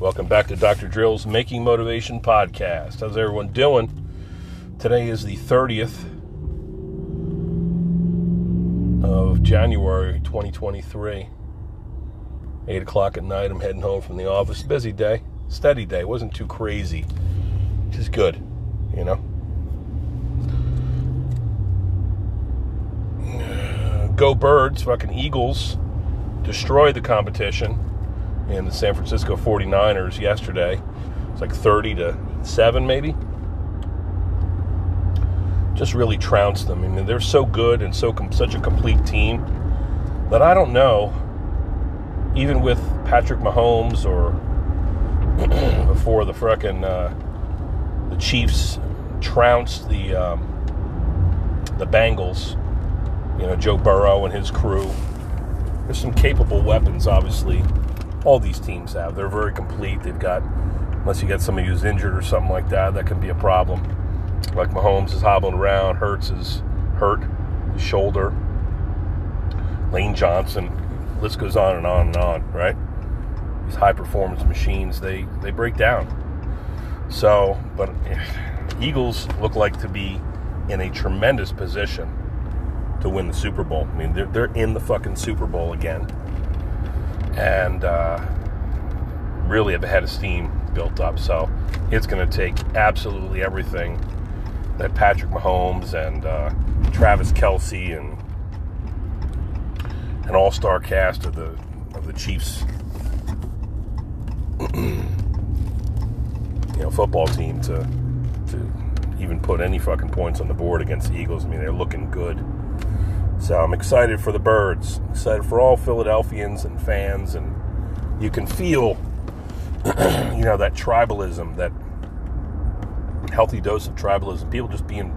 Welcome back to Dr. Drill's Making Motivation Podcast. How's everyone doing? Today is the 30th of January 2023. 8 o'clock at night. I'm heading home from the office. Busy day, steady day. Wasn't too crazy, which is good, you know. Go Birds, fucking Eagles destroy the competition in the San Francisco 49ers yesterday. It's like 30 to 7 maybe. Just really trounced them. I mean, they're so good and so com- such a complete team that I don't know even with Patrick Mahomes or before the frickin' uh, the Chiefs trounced the um, the Bengals, you know Joe Burrow and his crew. There's some capable weapons, obviously. All these teams have. They're very complete. They've got, unless you get somebody who's injured or something like that, that can be a problem. Like Mahomes is hobbling around, Hurts is hurt, his shoulder. Lane Johnson, list goes on and on and on, right? These high performance machines, they, they break down. So, but Eagles look like to be in a tremendous position to win the Super Bowl. I mean, they're, they're in the fucking Super Bowl again. And uh, really have a head of steam built up. So it's going to take absolutely everything that Patrick Mahomes and uh, Travis Kelce and an all-star cast of the of the Chiefs, you know, football team to to even put any fucking points on the board against the Eagles. I mean, they're looking good. So I'm excited for the Birds. Excited for all Philadelphians and fans, and you can feel, you know, that tribalism, that healthy dose of tribalism. People just being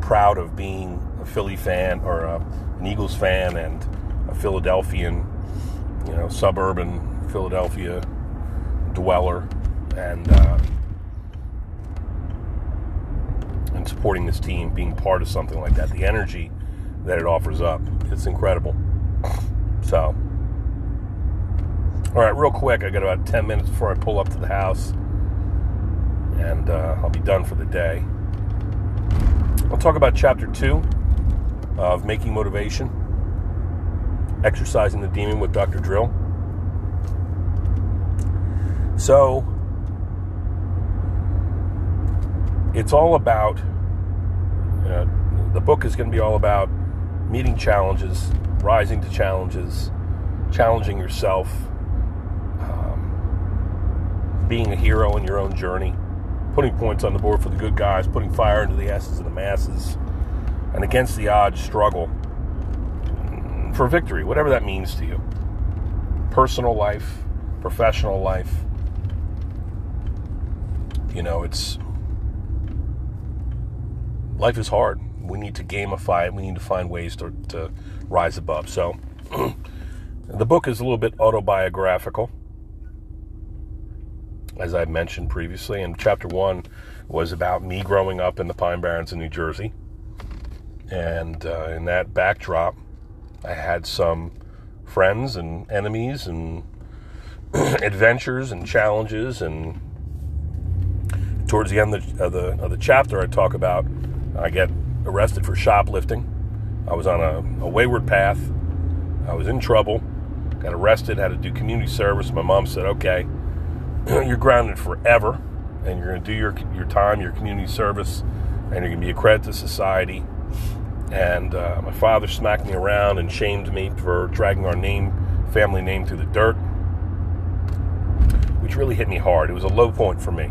proud of being a Philly fan or a, an Eagles fan and a Philadelphian, you know, suburban Philadelphia dweller, and uh, and supporting this team, being part of something like that. The energy that it offers up, it's incredible. So, all right, real quick, I got about ten minutes before I pull up to the house, and uh, I'll be done for the day. I'll talk about chapter two of Making Motivation Exercising the Demon with Dr. Drill. So, it's all about, uh, the book is going to be all about meeting challenges, rising to challenges, challenging yourself, um, being a hero in your own journey, putting points on the board for the good guys, putting fire into the asses of the masses, and against the odds struggle for victory, whatever that means to you. Personal life, professional life. You know, it's life is hard. We need to gamify it. We need to find ways to, to rise above. So, the book is a little bit autobiographical, as I mentioned previously. And chapter one was about me growing up in the Pine Barrens in New Jersey. And uh, in that backdrop, I had some friends and enemies and adventures and challenges. And towards the end of the, of the, of the chapter, I talk about I get arrested for shoplifting. I was on a, a, wayward path. I was in trouble. Got arrested. Had to do community service. My mom said, "Okay, you're grounded forever, and you're going to do your your time, your community service, and you're going to be a credit to society." And uh, my father smacked me around and shamed me for dragging our name, family name, through the dirt, which really hit me hard. It was a low point for me.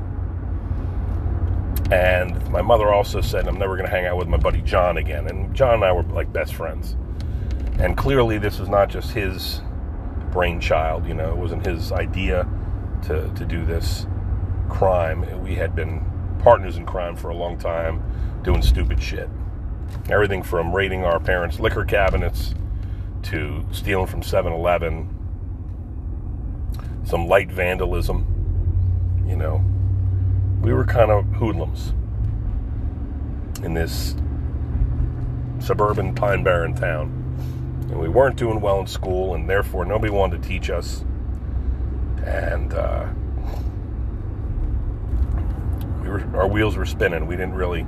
And my mother also said, I'm never going to hang out with my buddy John again. And John and I were like best friends. And clearly, this was not just his brainchild, you know, it wasn't his idea to, to do this crime. We had been partners in crime for a long time, doing stupid shit. Everything from raiding our parents' liquor cabinets to stealing from 7 Eleven, some light vandalism, you know, we were kind of hoodlums in this suburban Pine Barren town. And we weren't doing well in school, and therefore nobody wanted to teach us. And uh, we were our wheels were spinning. We didn't really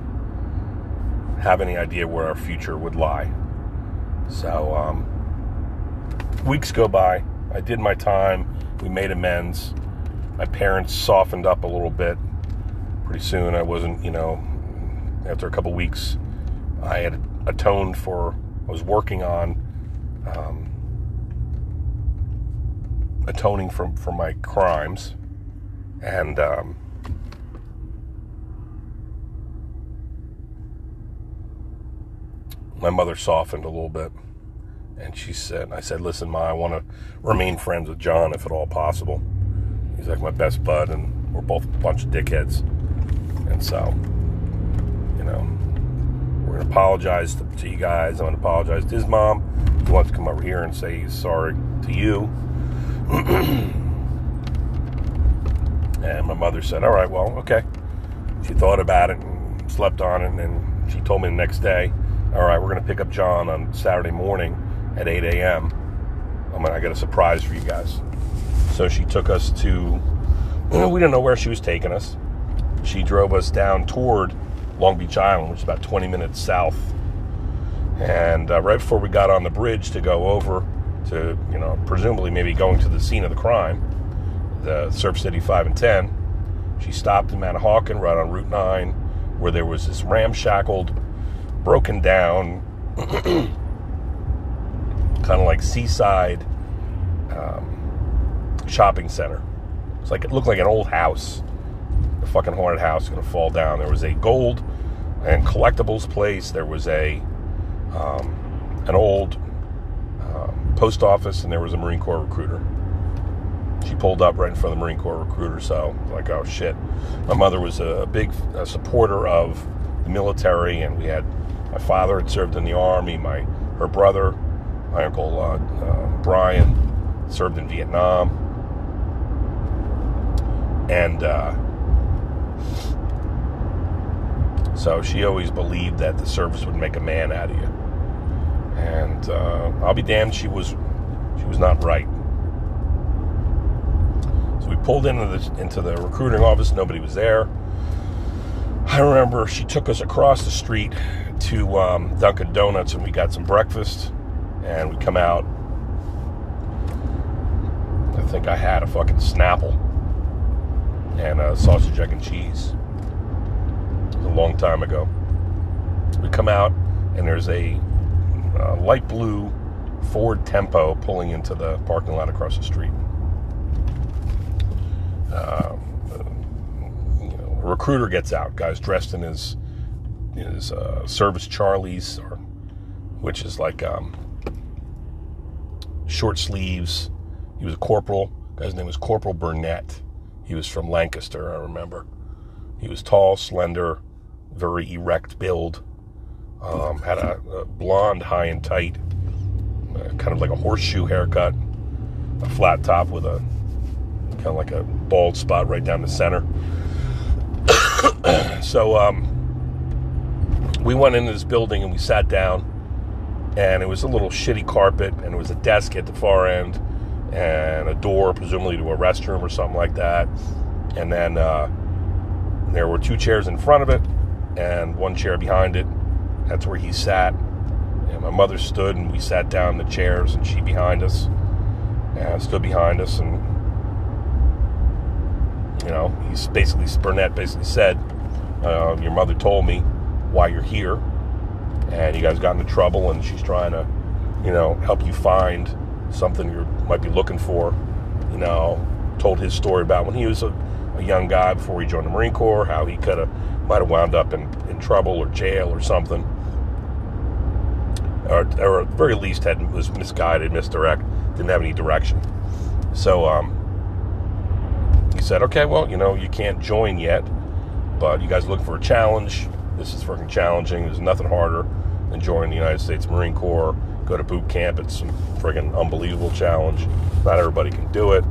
have any idea where our future would lie. So um, weeks go by. I did my time. We made amends. My parents softened up a little bit. Pretty soon, I wasn't, you know, after a couple weeks, I had atoned for, I was working on um, atoning for, for my crimes. And um, my mother softened a little bit. And she said, I said, listen, Ma, I want to remain friends with John if at all possible. He's like my best bud, and we're both a bunch of dickheads. And so, you know, we're going to apologize to, you guys. I'm going to apologize to his mom. He wants to come over here and say he's sorry to you. and my mother said, all right, well, okay. She thought about it and slept on it, and then she told me the next day, all right, we're going to pick up John on Saturday morning at 8 a.m. I'm gonna, I got a surprise for you guys. So she took us to, we didn't know where she was taking us. She drove us down toward Long Beach Island, which is about 20 minutes south. And uh, right before we got on the bridge to go over to, you know, presumably maybe going to the scene of the crime, the Surf City 5 and 10, she stopped in Manahawkin right on Route 9, where there was this ramshackled, broken down, kind of like seaside um, shopping center. It's like it looked like an old house, a fucking haunted house going to fall down. There was a gold and collectibles place. There was a um, an old um, post office, and there was a Marine Corps recruiter. She pulled up right in front of the Marine Corps recruiter, so like, oh shit. My mother was a big supporter of the military, and we had my father had served in the army. My her brother my uncle uh, uh, Brian served in Vietnam, and uh, so she always believed that the service would make a man out of you. And uh, I'll be damned, she was she was not right. So we pulled into the into the recruiting office. Nobody was there. I remember she took us across the street to um, Dunkin' Donuts and we got some breakfast and we come out. I think I had a fucking Snapple and a sausage, egg, and cheese. It was a long time ago. We come out, and there's a, a light blue Ford Tempo pulling into the parking lot across the street. Uh, you know, a recruiter gets out, guy's dressed in his his uh, service Charlies, or which is like um, short sleeves. He was a corporal. guy's name was Corporal Burnett. He was from Lancaster, I remember. He was tall, slender, very erect build. Um, had a, a, blonde, high and tight, uh, kind of like a horseshoe haircut, a flat top with a kind of like a bald spot right down the center. so um, we went into this building and we sat down and it was a little shitty carpet, and it was a desk at the far end, and a door, presumably to a restroom or something like that. And then uh, there were two chairs in front of it, and one chair behind it. That's where he sat. And my mother stood, and we sat down in the chairs, and she behind us, and stood behind us, and you know, he's basically Burnett basically said, uh, "Your mother told me why you're here." and you guys got into trouble, and she's trying to, you know, help you find something you might be looking for. You know, told his story about when he was a, a young guy before he joined the Marine Corps, how he could have might have wound up in, in trouble or jail or something, or, or at very least had was misguided, misdirect, didn't have any direction. So um, he said, "Okay, well, you know, you can't join yet, but you guys looking for a challenge." This is freaking challenging. There's nothing harder than joining the United States Marine Corps. Go to boot camp. It's a freaking unbelievable challenge. Not everybody can do it.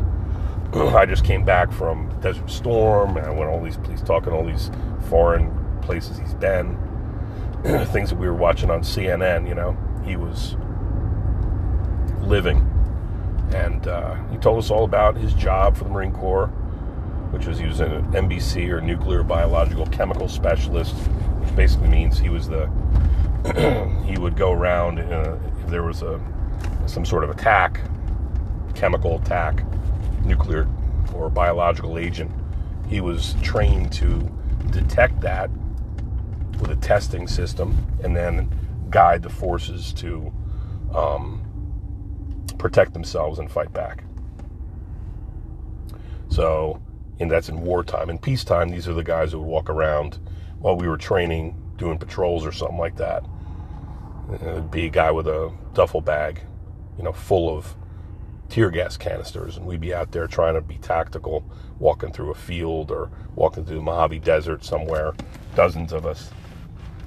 I just came back from Desert Storm, and I went all these, he's talking all these foreign places he's been, things that we were watching on CNN. You know, he was living, and uh, he told us all about his job for the Marine Corps, which was he was an NBC or nuclear biological chemical specialist, which basically means he was the he would go around uh, if there was a some sort of attack, chemical attack, nuclear or biological agent. He was trained to detect that with a testing system and then guide the forces to um, protect themselves and fight back. So, and that's in wartime. In peacetime, these are the guys who would walk around while we were training, doing patrols or something like that. It'd be a guy with a duffel bag, you know, full of tear gas canisters, and we'd be out there trying to be tactical, walking through a field or walking through the Mojave Desert somewhere, dozens of us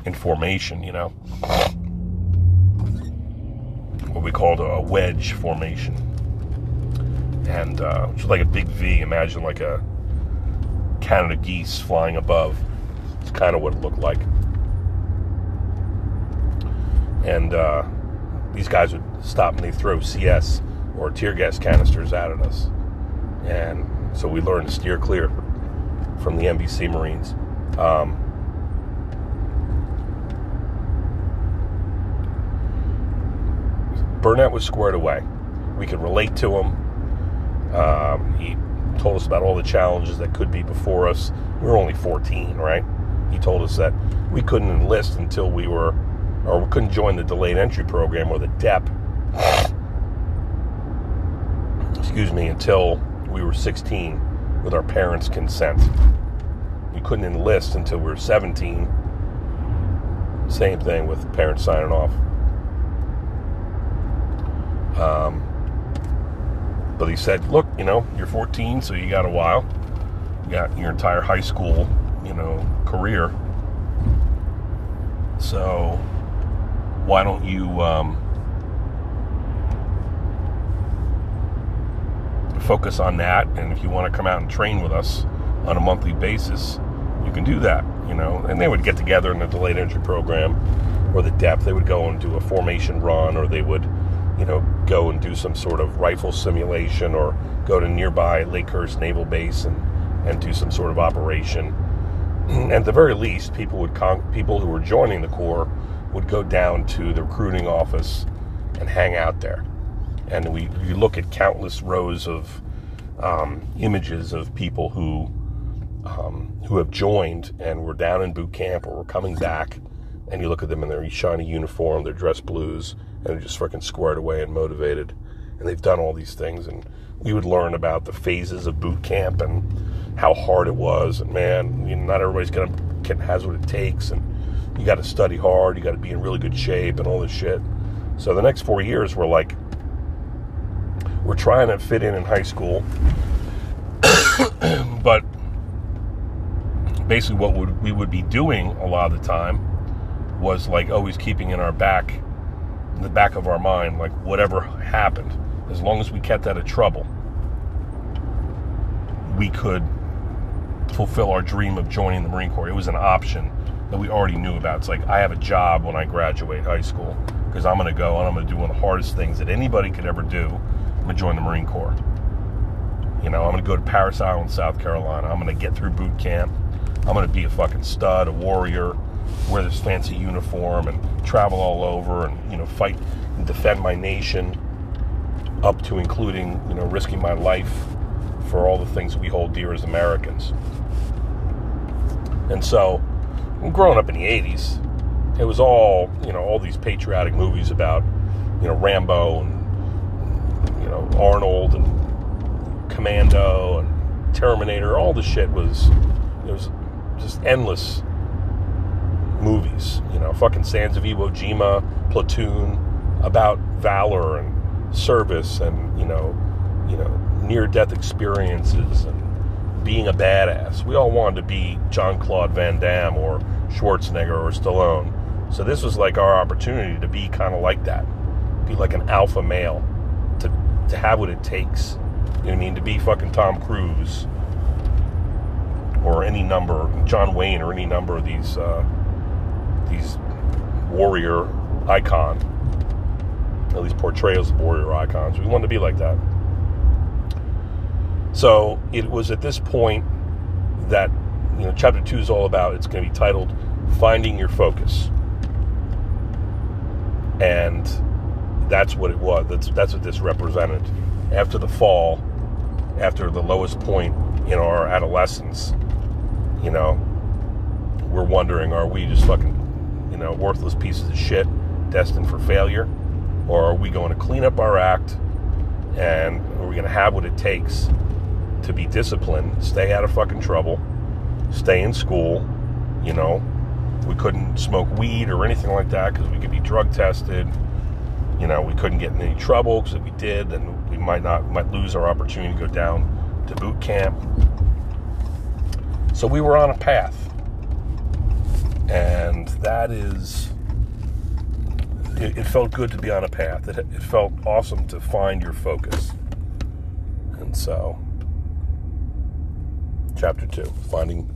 in formation, you know. What we called a wedge formation. And uh, which was like a big V. Imagine like a Canada geese flying above. It's kind of what it looked like. And uh, these guys would stop and they throw CS or tear gas canisters out at us. And so we learned to steer clear from the NBC Marines. Um, Burnett was squared away. We could relate to him. Um, he told us about all the challenges that could be before us. We were only 14, right? He told us that we couldn't enlist until we were, or we couldn't join the delayed entry program or the DEP, excuse me, until we were 16 with our parents' consent. We couldn't enlist until we were 17. Same thing with parents signing off. Um, but he said, look, you know, you're 14, so you got a while. You got your entire high school, you know, career. So why don't you um, focus on that? And if you want to come out and train with us on a monthly basis, you can do that, you know. And they would get together in the delayed entry program or the DEP. They would go and do a formation run or they would you know, go and do some sort of rifle simulation or go to nearby Lakehurst Naval Base and, and do some sort of operation. At the very least, people would con- people who were joining the Corps would go down to the recruiting office and hang out there. And we you look at countless rows of um, images of people who um, who have joined and were down in boot camp or were coming back, and you look at them in their shiny uniform, their dress blues, and they're just freaking squared away and motivated. And they've done all these things, and we would learn about the phases of boot camp and how hard it was. And man, you know, not everybody's gonna can, has what it takes, and you got to study hard. You got to be in really good shape and all this shit. So the next four years were like we're trying to fit in in high school, but basically what would, we would be doing a lot of the time was like always keeping in our back in the back of our mind, like whatever happened, as long as we kept out of trouble, we could fulfill our dream of joining the Marine Corps. It was an option that we already knew about. It's like I have a job when I graduate high school because I'm going to go and I'm going to do one of the hardest things that anybody could ever do. I'm going to join the Marine Corps. You know, I'm going to go to Parris Island, South Carolina. I'm going to get through boot camp. I'm going to be a fucking stud, a warrior, wear this fancy uniform and travel all over and you know fight and defend my nation up to including you know risking my life for all the things we hold dear as Americans. And so, growing up in the 80s, it was all, you know, all these patriotic movies about, you know, Rambo and, you know, Arnold and Commando and Terminator. All the shit was, it was just endless movies. You know, fucking Sands of Iwo Jima, Platoon, about valor and service and you know, you know, near death experiences and being a badass. We all wanted to be John Claude Van Damme or Schwarzenegger or Stallone. So this was like our opportunity to be kind of like that, be like an alpha male, to to have what it takes. You know I mean? To be fucking Tom Cruise or any number, John Wayne or any number of these. Uh, these warrior icon, at least portrayals of warrior icons. We wanted to be like that. So it was at this point that you know chapter two is all about. It's going to be titled "Finding Your Focus," and that's what it was. That's that's what this represented. After the fall, after the lowest point in our adolescence, you know, we're wondering: Are we just fucking, you know, worthless pieces of shit, destined for failure, or are we going to clean up our act? And are we going to have what it takes to be disciplined, stay out of fucking trouble, stay in school? You know, we couldn't smoke weed or anything like that because we could be drug tested. You know, we couldn't get in any trouble because if we did, then we might not might lose our opportunity to go down to boot camp. So we were on a path, and that is it, felt good to be on a path. It, it felt awesome to find your focus. And so, chapter two, finding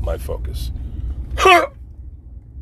my focus.